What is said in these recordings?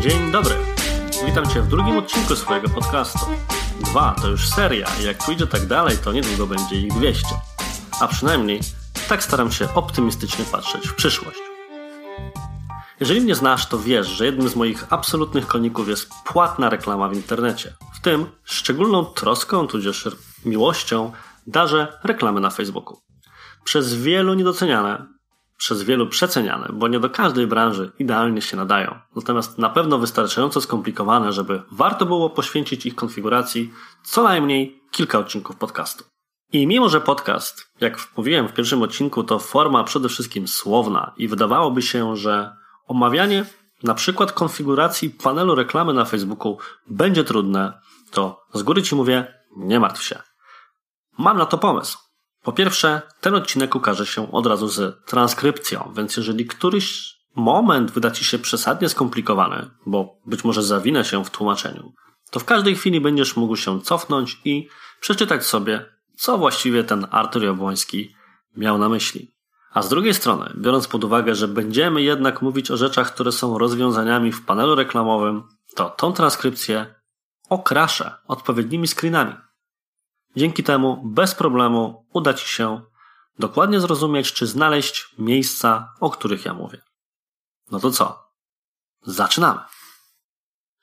Dzień dobry. Witam Cię w drugim odcinku swojego podcastu. Dwa to już seria jak pójdzie tak dalej, to niedługo będzie ich 200. A przynajmniej tak staram się optymistycznie patrzeć w przyszłość. Jeżeli mnie znasz, to wiesz, że jednym z moich absolutnych koników jest płatna reklama w internecie. W tym szczególną troską, tudzież miłością darzę reklamy na Facebooku. Przez wielu niedoceniane, przez wielu przeceniane, bo nie do każdej branży idealnie się nadają. Natomiast na pewno wystarczająco skomplikowane, żeby warto było poświęcić ich konfiguracji co najmniej kilka odcinków podcastu. I mimo, że podcast, jak mówiłem w pierwszym odcinku, to forma przede wszystkim słowna i wydawałoby się, że omawianie na przykład konfiguracji panelu reklamy na Facebooku będzie trudne, to z góry Ci mówię, nie martw się. Mam na to pomysł. Po pierwsze, ten odcinek ukaże się od razu z transkrypcją, więc jeżeli któryś moment wyda Ci się przesadnie skomplikowany, bo być może zawinę się w tłumaczeniu, to w każdej chwili będziesz mógł się cofnąć i przeczytać sobie, co właściwie ten Artur Jabłoński miał na myśli. A z drugiej strony, biorąc pod uwagę, że będziemy jednak mówić o rzeczach, które są rozwiązaniami w panelu reklamowym, to tą transkrypcję okraszę odpowiednimi screenami. Dzięki temu bez problemu uda Ci się dokładnie zrozumieć, czy znaleźć miejsca, o których ja mówię. No to co? Zaczynamy.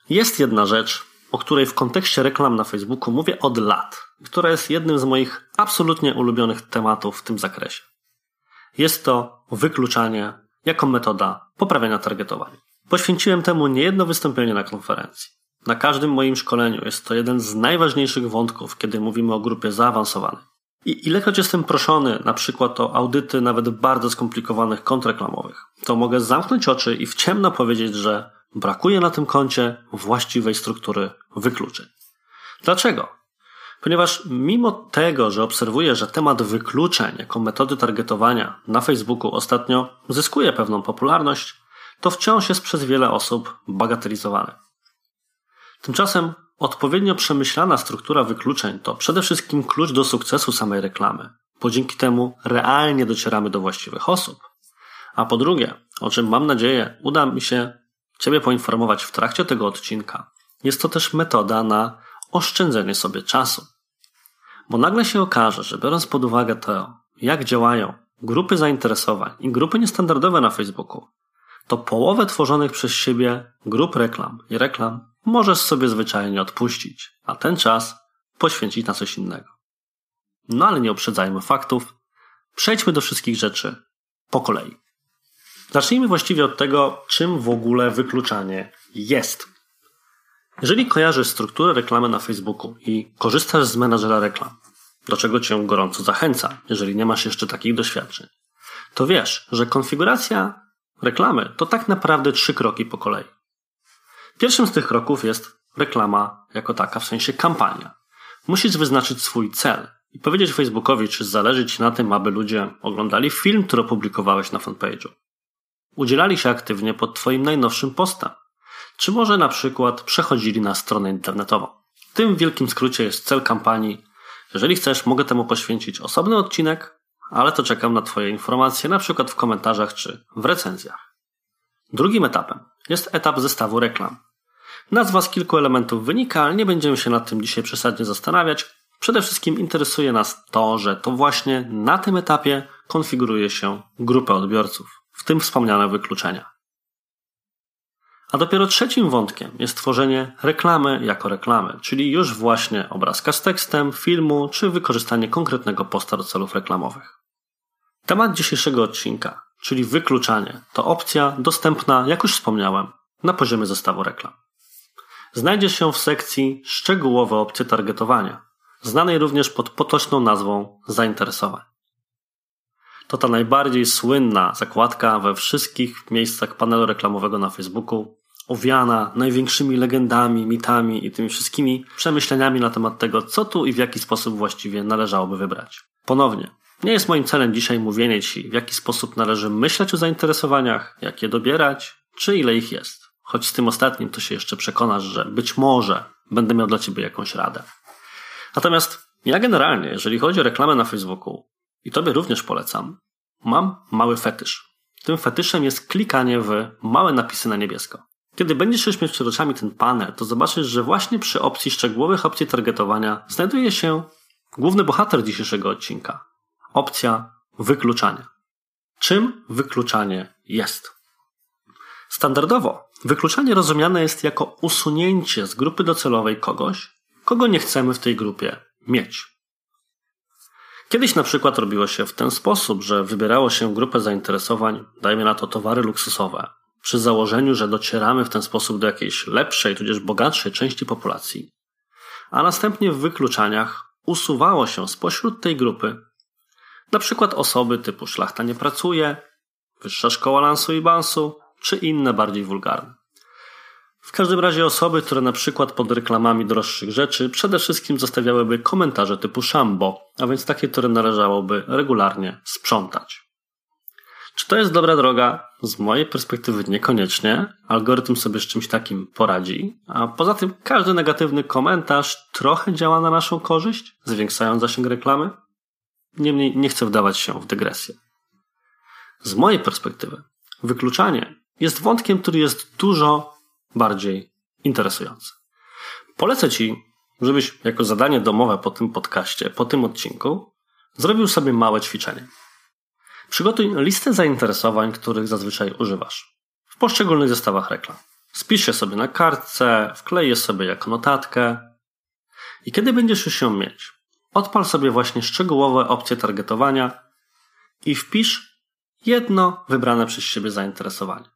Jest jedna rzecz, o której w kontekście reklam na Facebooku mówię od lat, która jest jednym z moich absolutnie ulubionych tematów w tym zakresie. Jest to wykluczanie jako metoda poprawiania targetowania. Poświęciłem temu niejedno wystąpienie na konferencji. Na każdym moim szkoleniu jest to jeden z najważniejszych wątków, kiedy mówimy o grupie zaawansowanej. I ilekroć jestem proszony na przykład o audyty nawet bardzo skomplikowanych kont reklamowych, to mogę zamknąć oczy i w ciemno powiedzieć, że brakuje na tym koncie właściwej struktury wykluczeń. Dlaczego? Ponieważ mimo tego, że obserwuję, że temat wykluczeń jako metody targetowania na Facebooku ostatnio zyskuje pewną popularność, to wciąż jest przez wiele osób bagatelizowany. Tymczasem odpowiednio przemyślana struktura wykluczeń to przede wszystkim klucz do sukcesu samej reklamy, bo dzięki temu realnie docieramy do właściwych osób. A po drugie, o czym mam nadzieję uda mi się Ciebie poinformować w trakcie tego odcinka, jest to też metoda na oszczędzenie sobie czasu. Bo nagle się okaże, że biorąc pod uwagę to, jak działają grupy zainteresowań i grupy niestandardowe na Facebooku, to połowę tworzonych przez siebie grup reklam i reklam możesz sobie zwyczajnie odpuścić, a ten czas poświęcić na coś innego. No ale nie uprzedzajmy faktów, przejdźmy do wszystkich rzeczy po kolei. Zacznijmy właściwie od tego, czym w ogóle wykluczanie jest. Jeżeli kojarzysz strukturę reklamy na Facebooku i korzystasz z menadżera reklam, do czego cię gorąco zachęcam, jeżeli nie masz jeszcze takich doświadczeń, to wiesz, że konfiguracja reklamy to tak naprawdę trzy kroki po kolei. Pierwszym z tych kroków jest reklama jako taka, w sensie kampania. Musisz wyznaczyć swój cel i powiedzieć Facebookowi, czy zależy Ci na tym, aby ludzie oglądali film, który opublikowałeś na fanpage'u. Udzielali się aktywnie pod Twoim najnowszym postem, czy może na przykład przechodzili na stronę internetową. W tym wielkim skrócie jest cel kampanii. Jeżeli chcesz, mogę temu poświęcić osobny odcinek, ale to czekam na Twoje informacje, na przykład w komentarzach czy w recenzjach. Drugim etapem jest etap zestawu reklam. Nazwa z kilku elementów wynika, ale nie będziemy się nad tym dzisiaj przesadnie zastanawiać. Przede wszystkim interesuje nas to, że to właśnie na tym etapie konfiguruje się grupę odbiorców, w tym wspomniane wykluczenia. A dopiero trzecim wątkiem jest tworzenie reklamy jako reklamy, czyli już właśnie obrazka z tekstem, filmu czy wykorzystanie konkretnego posta do celów reklamowych. Temat dzisiejszego odcinka, czyli wykluczanie, to opcja dostępna, jak już wspomniałem, na poziomie zestawu reklam. Znajdzie się w sekcji szczegółowe opcje targetowania, znanej również pod potoczną nazwą zainteresowań. To ta najbardziej słynna zakładka we wszystkich miejscach panelu reklamowego na Facebooku, owiana największymi legendami, mitami i tymi wszystkimi przemyśleniami na temat tego, co tu i w jaki sposób właściwie należałoby wybrać. Ponownie, nie jest moim celem dzisiaj mówienie Ci, w jaki sposób należy myśleć o zainteresowaniach, jak je dobierać, czy ile ich jest. Choć z tym ostatnim to się jeszcze przekonasz, że być może będę miał dla Ciebie jakąś radę. Natomiast Ja generalnie, jeżeli chodzi o reklamę na Facebooku, i tobie również polecam, mam mały fetysz. Tym fetyszem jest klikanie w małe napisy na niebiesko. Kiedy będziesz mieć przed oczami ten panel, to zobaczysz, że właśnie przy opcji szczegółowych opcji targetowania znajduje się główny bohater dzisiejszego odcinka. Opcja wykluczania. Czym wykluczanie jest? Standardowo wykluczanie rozumiane jest jako usunięcie z grupy docelowej kogoś, kogo nie chcemy w tej grupie mieć. Kiedyś na przykład robiło się w ten sposób, że wybierało się grupę zainteresowań, dajmy na to towary luksusowe, przy założeniu, że docieramy w ten sposób do jakiejś lepszej, tudzież bogatszej części populacji, a następnie w wykluczaniach usuwało się spośród tej grupy na przykład osoby typu szlachta nie pracuje, wyższa szkoła lansu i bansu, czy inne bardziej wulgarne. W każdym razie osoby, które na przykład pod reklamami droższych rzeczy przede wszystkim zostawiałyby komentarze typu szambo, a więc takie, które należałoby regularnie sprzątać. Czy to jest dobra droga? Z mojej perspektywy niekoniecznie. Algorytm sobie z czymś takim poradzi. A poza tym każdy negatywny komentarz trochę działa na naszą korzyść, zwiększając zasięg reklamy. Niemniej nie chcę wdawać się w dygresję. Z mojej perspektywy wykluczanie jest wątkiem, który jest dużo bardziej interesujący. Polecę Ci, żebyś jako zadanie domowe po tym podcaście, po tym odcinku, zrobił sobie małe ćwiczenie. Przygotuj listę zainteresowań, których zazwyczaj używasz w poszczególnych zestawach reklam. Spisz je sobie na kartce, wklej je sobie jako notatkę i kiedy będziesz już ją mieć, odpal sobie właśnie szczegółowe opcje targetowania i wpisz jedno wybrane przez siebie zainteresowanie.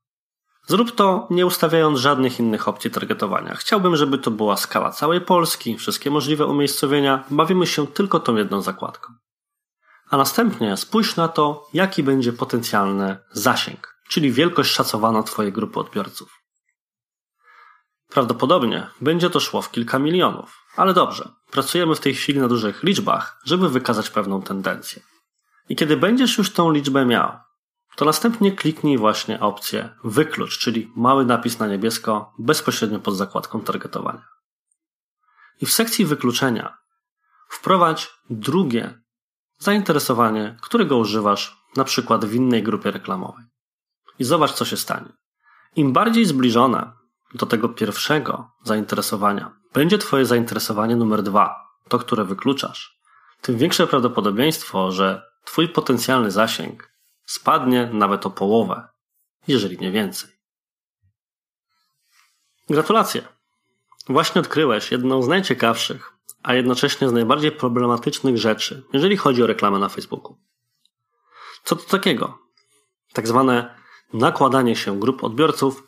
Zrób to nie ustawiając żadnych innych opcji targetowania. Chciałbym, żeby to była skala całej Polski, wszystkie możliwe umiejscowienia. Bawimy się tylko tą jedną zakładką. A następnie spójrz na to, jaki będzie potencjalny zasięg, czyli wielkość szacowana Twojej grupy odbiorców. Prawdopodobnie będzie to szło w kilka milionów, ale dobrze, pracujemy w tej chwili na dużych liczbach, żeby wykazać pewną tendencję. I kiedy będziesz już tą liczbę miał, to następnie kliknij właśnie opcję wyklucz, czyli mały napis na niebiesko bezpośrednio pod zakładką targetowania. I w sekcji wykluczenia wprowadź drugie zainteresowanie, którego używasz na przykład w innej grupie reklamowej. I zobacz, co się stanie. Im bardziej zbliżone do tego pierwszego zainteresowania będzie Twoje zainteresowanie numer dwa, to które wykluczasz, tym większe prawdopodobieństwo, że Twój potencjalny zasięg spadnie nawet o połowę, jeżeli nie więcej. Gratulacje! Właśnie odkryłeś jedną z najciekawszych, a jednocześnie z najbardziej problematycznych rzeczy, jeżeli chodzi o reklamę na Facebooku. Co to takiego? Tak zwane nakładanie się grup odbiorców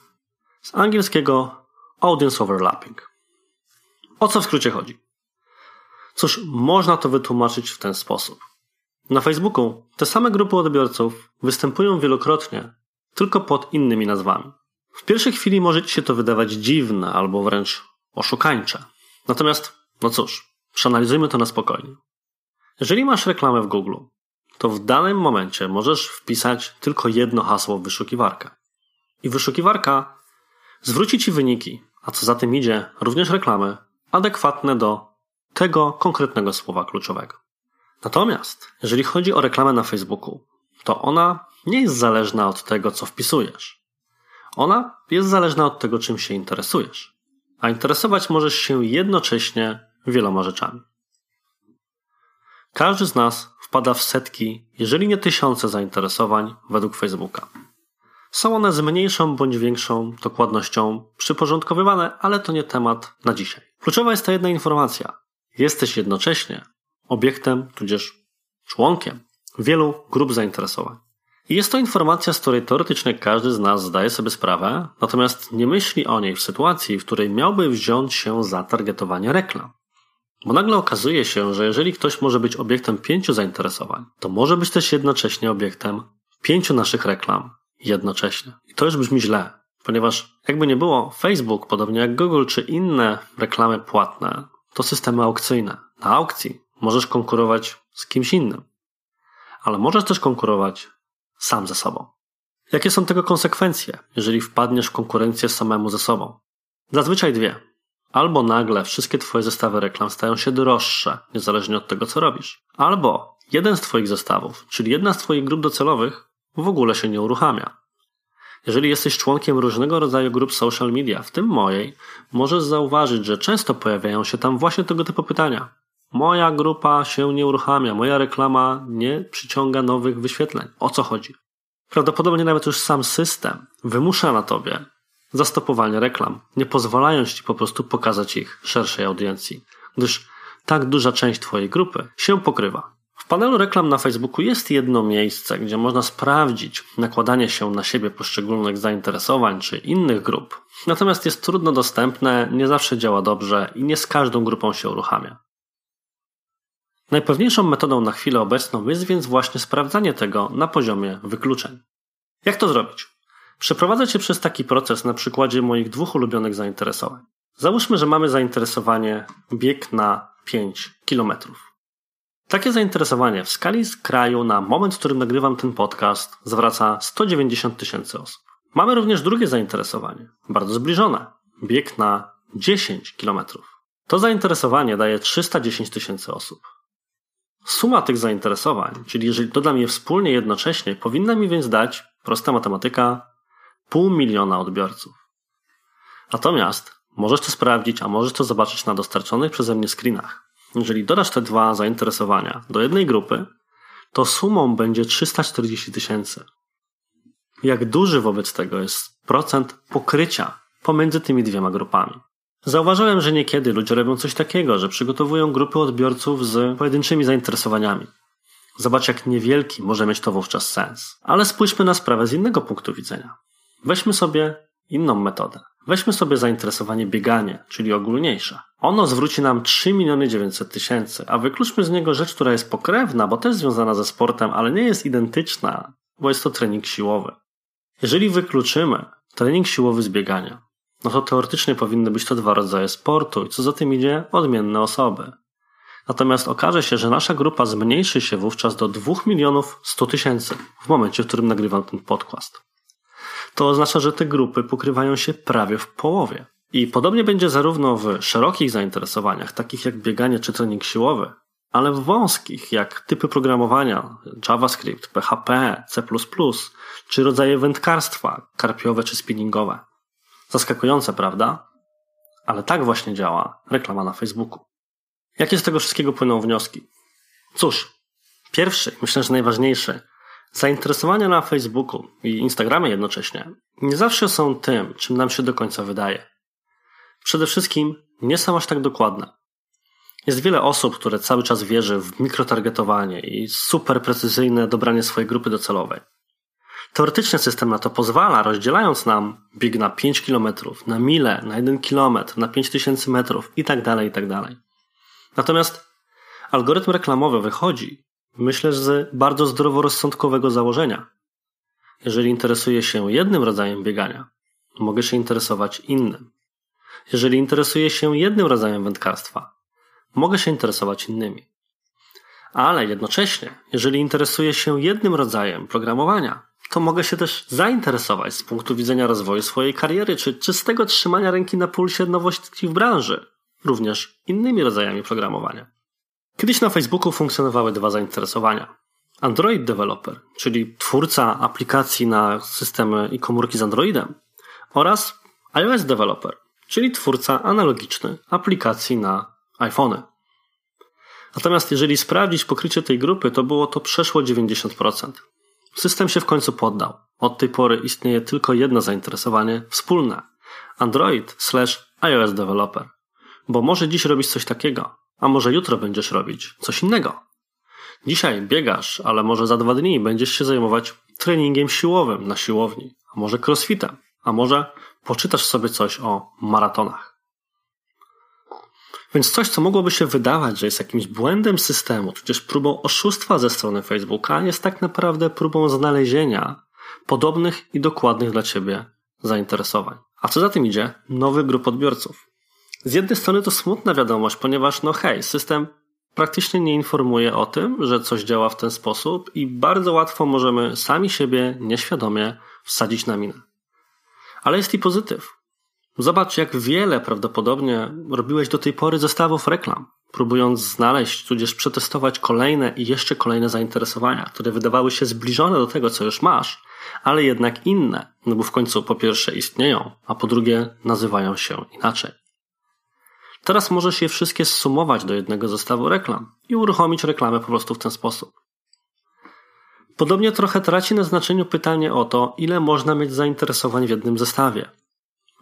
z angielskiego audience overlapping. O co w skrócie chodzi? Cóż, można to wytłumaczyć w ten sposób. Na Facebooku te same grupy odbiorców występują wielokrotnie, tylko pod innymi nazwami. W pierwszej chwili może Ci się to wydawać dziwne albo wręcz oszukańcze. Natomiast, no cóż, przeanalizujmy to na spokojnie. Jeżeli masz reklamę w Google, to w danym momencie możesz wpisać tylko jedno hasło w wyszukiwarkę. I wyszukiwarka zwróci Ci wyniki, a co za tym idzie, również reklamy, adekwatne do tego konkretnego słowa kluczowego. Natomiast, jeżeli chodzi o reklamę na Facebooku, to ona nie jest zależna od tego, co wpisujesz. Ona jest zależna od tego, czym się interesujesz. A interesować możesz się jednocześnie wieloma rzeczami. Każdy z nas wpada w setki, jeżeli nie tysiące zainteresowań według Facebooka. Są one z mniejszą bądź większą dokładnością przyporządkowywane, ale to nie temat na dzisiaj. Kluczowa jest ta jedna informacja. Jesteś jednocześnie obiektem, tudzież członkiem wielu grup zainteresowań. I jest to informacja, z której teoretycznie każdy z nas zdaje sobie sprawę, natomiast nie myśli o niej w sytuacji, w której miałby wziąć się za targetowanie reklam. Bo nagle okazuje się, że jeżeli ktoś może być obiektem pięciu zainteresowań, to może być też jednocześnie obiektem pięciu naszych reklam jednocześnie. I to już brzmi źle, ponieważ jakby nie było, Facebook, podobnie jak Google czy inne reklamy płatne, to systemy aukcyjne. Na aukcji możesz konkurować z kimś innym, ale możesz też konkurować sam ze sobą. Jakie są tego konsekwencje, jeżeli wpadniesz w konkurencję samemu ze sobą? Zazwyczaj dwie. Albo nagle wszystkie Twoje zestawy reklam stają się droższe, niezależnie od tego, co robisz. Albo jeden z Twoich zestawów, czyli jedna z Twoich grup docelowych, w ogóle się nie uruchamia. Jeżeli jesteś członkiem różnego rodzaju grup social media, w tym mojej, możesz zauważyć, że często pojawiają się tam właśnie tego typu pytania. Moja grupa się nie uruchamia, moja reklama nie przyciąga nowych wyświetleń. O co chodzi? Prawdopodobnie nawet już sam system wymusza na tobie zastopowanie reklam, nie pozwalając ci po prostu pokazać ich szerszej audiencji, gdyż tak duża część twojej grupy się pokrywa. Panelu reklam na Facebooku jest jedno miejsce, gdzie można sprawdzić nakładanie się na siebie poszczególnych zainteresowań czy innych grup. Natomiast jest trudno dostępne, nie zawsze działa dobrze i nie z każdą grupą się uruchamia. Najpewniejszą metodą na chwilę obecną jest więc właśnie sprawdzanie tego na poziomie wykluczeń. Jak to zrobić? Przeprowadzę Cię przez taki proces na przykładzie moich dwóch ulubionych zainteresowań. Załóżmy, że mamy zainteresowanie bieg na 5 km. Takie zainteresowanie w skali kraju na moment, w którym nagrywam ten podcast, zwraca 190 tysięcy osób. Mamy również drugie zainteresowanie, bardzo zbliżone. Bieg na 10 km. To zainteresowanie daje 310 tysięcy osób. Suma tych zainteresowań, czyli jeżeli dodam je wspólnie jednocześnie, powinna mi więc dać, prosta matematyka, pół miliona odbiorców. Natomiast możesz to sprawdzić, a możesz to zobaczyć na dostarczonych przeze mnie screenach. Jeżeli dodasz te dwa zainteresowania do jednej grupy, to sumą będzie 340 tysięcy. Jak duży wobec tego jest procent pokrycia pomiędzy tymi dwiema grupami? Zauważyłem, że niekiedy ludzie robią coś takiego, że przygotowują grupy odbiorców z pojedynczymi zainteresowaniami. Zobacz, jak niewielki może mieć to wówczas sens. Ale spójrzmy na sprawę z innego punktu widzenia. Weźmy sobie inną metodę. Weźmy sobie zainteresowanie bieganie, czyli ogólniejsze. Ono zwróci nam 3 miliony 900 tysięcy, a wykluczmy z niego rzecz, która jest pokrewna, bo też związana ze sportem, ale nie jest identyczna, bo jest to trening siłowy. Jeżeli wykluczymy trening siłowy z biegania, no to teoretycznie powinny być to dwa rodzaje sportu i co za tym idzie, odmienne osoby. Natomiast okaże się, że nasza grupa zmniejszy się wówczas do 2 milionów 100 tysięcy w momencie, w którym nagrywam ten podcast. To oznacza, że te grupy pokrywają się prawie w połowie. I podobnie będzie zarówno w szerokich zainteresowaniach, takich jak bieganie czy trening siłowy, ale w wąskich, jak typy programowania, JavaScript, PHP, C++, czy rodzaje wędkarstwa, karpiowe czy spinningowe. Zaskakujące, prawda? Ale tak właśnie działa reklama na Facebooku. Jakie z tego wszystkiego płyną wnioski? Cóż, pierwszy, myślę, że najważniejszy, zainteresowania na Facebooku i Instagramie jednocześnie nie zawsze są tym, czym nam się do końca wydaje. Przede wszystkim nie są aż tak dokładne. Jest wiele osób, które cały czas wierzy w mikrotargetowanie i super precyzyjne dobranie swojej grupy docelowej. Teoretycznie system na to pozwala, rozdzielając nam bieg na 5 km, na mile, na 1 km, na 5000 metrów itd., tak itd. Tak Natomiast algorytm reklamowy wychodzi, myślę, z bardzo zdroworozsądkowego założenia. Jeżeli interesuję się jednym rodzajem biegania, mogę się interesować innym. Jeżeli interesuję się jednym rodzajem wędkarstwa, mogę się interesować innymi. Ale jednocześnie, jeżeli interesuję się jednym rodzajem programowania, to mogę się też zainteresować z punktu widzenia rozwoju swojej kariery, czy czystego trzymania ręki na pulsie nowości w branży, również innymi rodzajami programowania. Kiedyś na Facebooku funkcjonowały dwa zainteresowania. Android Developer, czyli twórca aplikacji na systemy i komórki z Androidem, oraz iOS Developer, czyli twórca analogiczny aplikacji na iPhony. Natomiast jeżeli sprawdzić pokrycie tej grupy, to było to przeszło 90%. System się w końcu poddał. Od tej pory istnieje tylko jedno zainteresowanie wspólne. Android slash iOS developer. Bo może dziś robić coś takiego, a może jutro będziesz robić coś innego. Dzisiaj biegasz, ale może za dwa dni będziesz się zajmować treningiem siłowym na siłowni, a może crossfitem, a może poczytasz sobie coś o maratonach. Więc coś, co mogłoby się wydawać, że jest jakimś błędem systemu, też próbą oszustwa ze strony Facebooka, jest tak naprawdę próbą znalezienia podobnych i dokładnych dla ciebie zainteresowań. A co za tym idzie? Nowy grup odbiorców. Z jednej strony to smutna wiadomość, ponieważ no hej, system praktycznie nie informuje o tym, że coś działa w ten sposób i bardzo łatwo możemy sami siebie nieświadomie wsadzić na minę. Ale jest i pozytyw. Zobacz, jak wiele prawdopodobnie robiłeś do tej pory zestawów reklam, próbując znaleźć, tudzież przetestować kolejne i jeszcze kolejne zainteresowania, które wydawały się zbliżone do tego, co już masz, ale jednak inne, no bo w końcu po pierwsze istnieją, a po drugie nazywają się inaczej. Teraz możesz je wszystkie zsumować do jednego zestawu reklam i uruchomić reklamę po prostu w ten sposób. Podobnie trochę traci na znaczeniu pytanie o to, ile można mieć zainteresowań w jednym zestawie.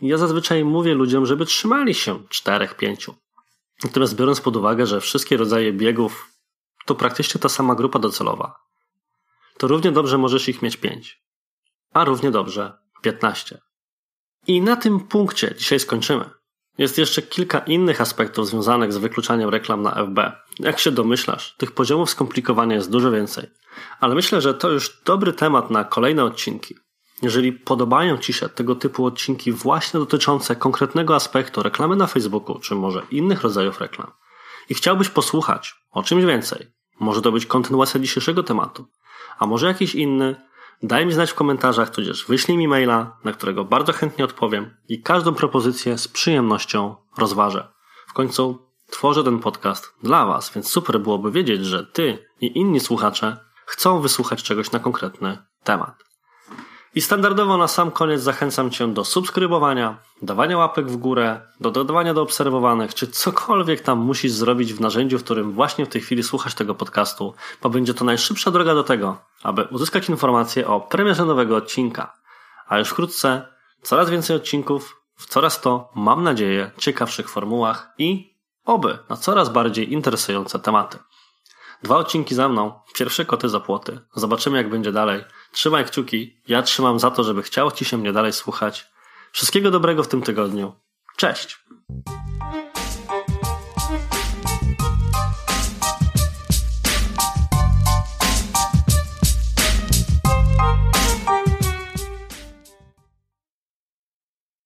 Ja zazwyczaj mówię ludziom, żeby trzymali się czterech, pięciu. Natomiast biorąc pod uwagę, że wszystkie rodzaje biegów to praktycznie ta sama grupa docelowa, to równie dobrze możesz ich mieć pięć, a równie dobrze piętnaście. I na tym punkcie dzisiaj skończymy. Jest jeszcze kilka innych aspektów związanych z wykluczaniem reklam na FB. Jak się domyślasz, tych poziomów skomplikowania jest dużo więcej. Ale myślę, że to już dobry temat na kolejne odcinki. Jeżeli podobają Ci się tego typu odcinki właśnie dotyczące konkretnego aspektu reklamy na Facebooku, czy może innych rodzajów reklam, i chciałbyś posłuchać o czymś więcej, może to być kontynuacja dzisiejszego tematu, a może jakiś inny, daj mi znać w komentarzach, tudzież wyślij mi maila, na którego bardzo chętnie odpowiem i każdą propozycję z przyjemnością rozważę. W końcu tworzę ten podcast dla Was, więc super byłoby wiedzieć, że Ty i inni słuchacze chcą wysłuchać czegoś na konkretny temat. I standardowo na sam koniec zachęcam Cię do subskrybowania, dawania łapek w górę, do dodawania do obserwowanych, czy cokolwiek tam musisz zrobić w narzędziu, w którym właśnie w tej chwili słuchasz tego podcastu, bo będzie to najszybsza droga do tego, aby uzyskać informacje o premierze nowego odcinka. A już wkrótce coraz więcej odcinków w coraz to, mam nadzieję, ciekawszych formułach i oby na coraz bardziej interesujące tematy. Dwa odcinki za mną, pierwsze koty za płoty. Zobaczymy jak będzie dalej. Trzymaj kciuki, ja trzymam za to, żeby chciało Ci się mnie dalej słuchać. Wszystkiego dobrego w tym tygodniu. Cześć!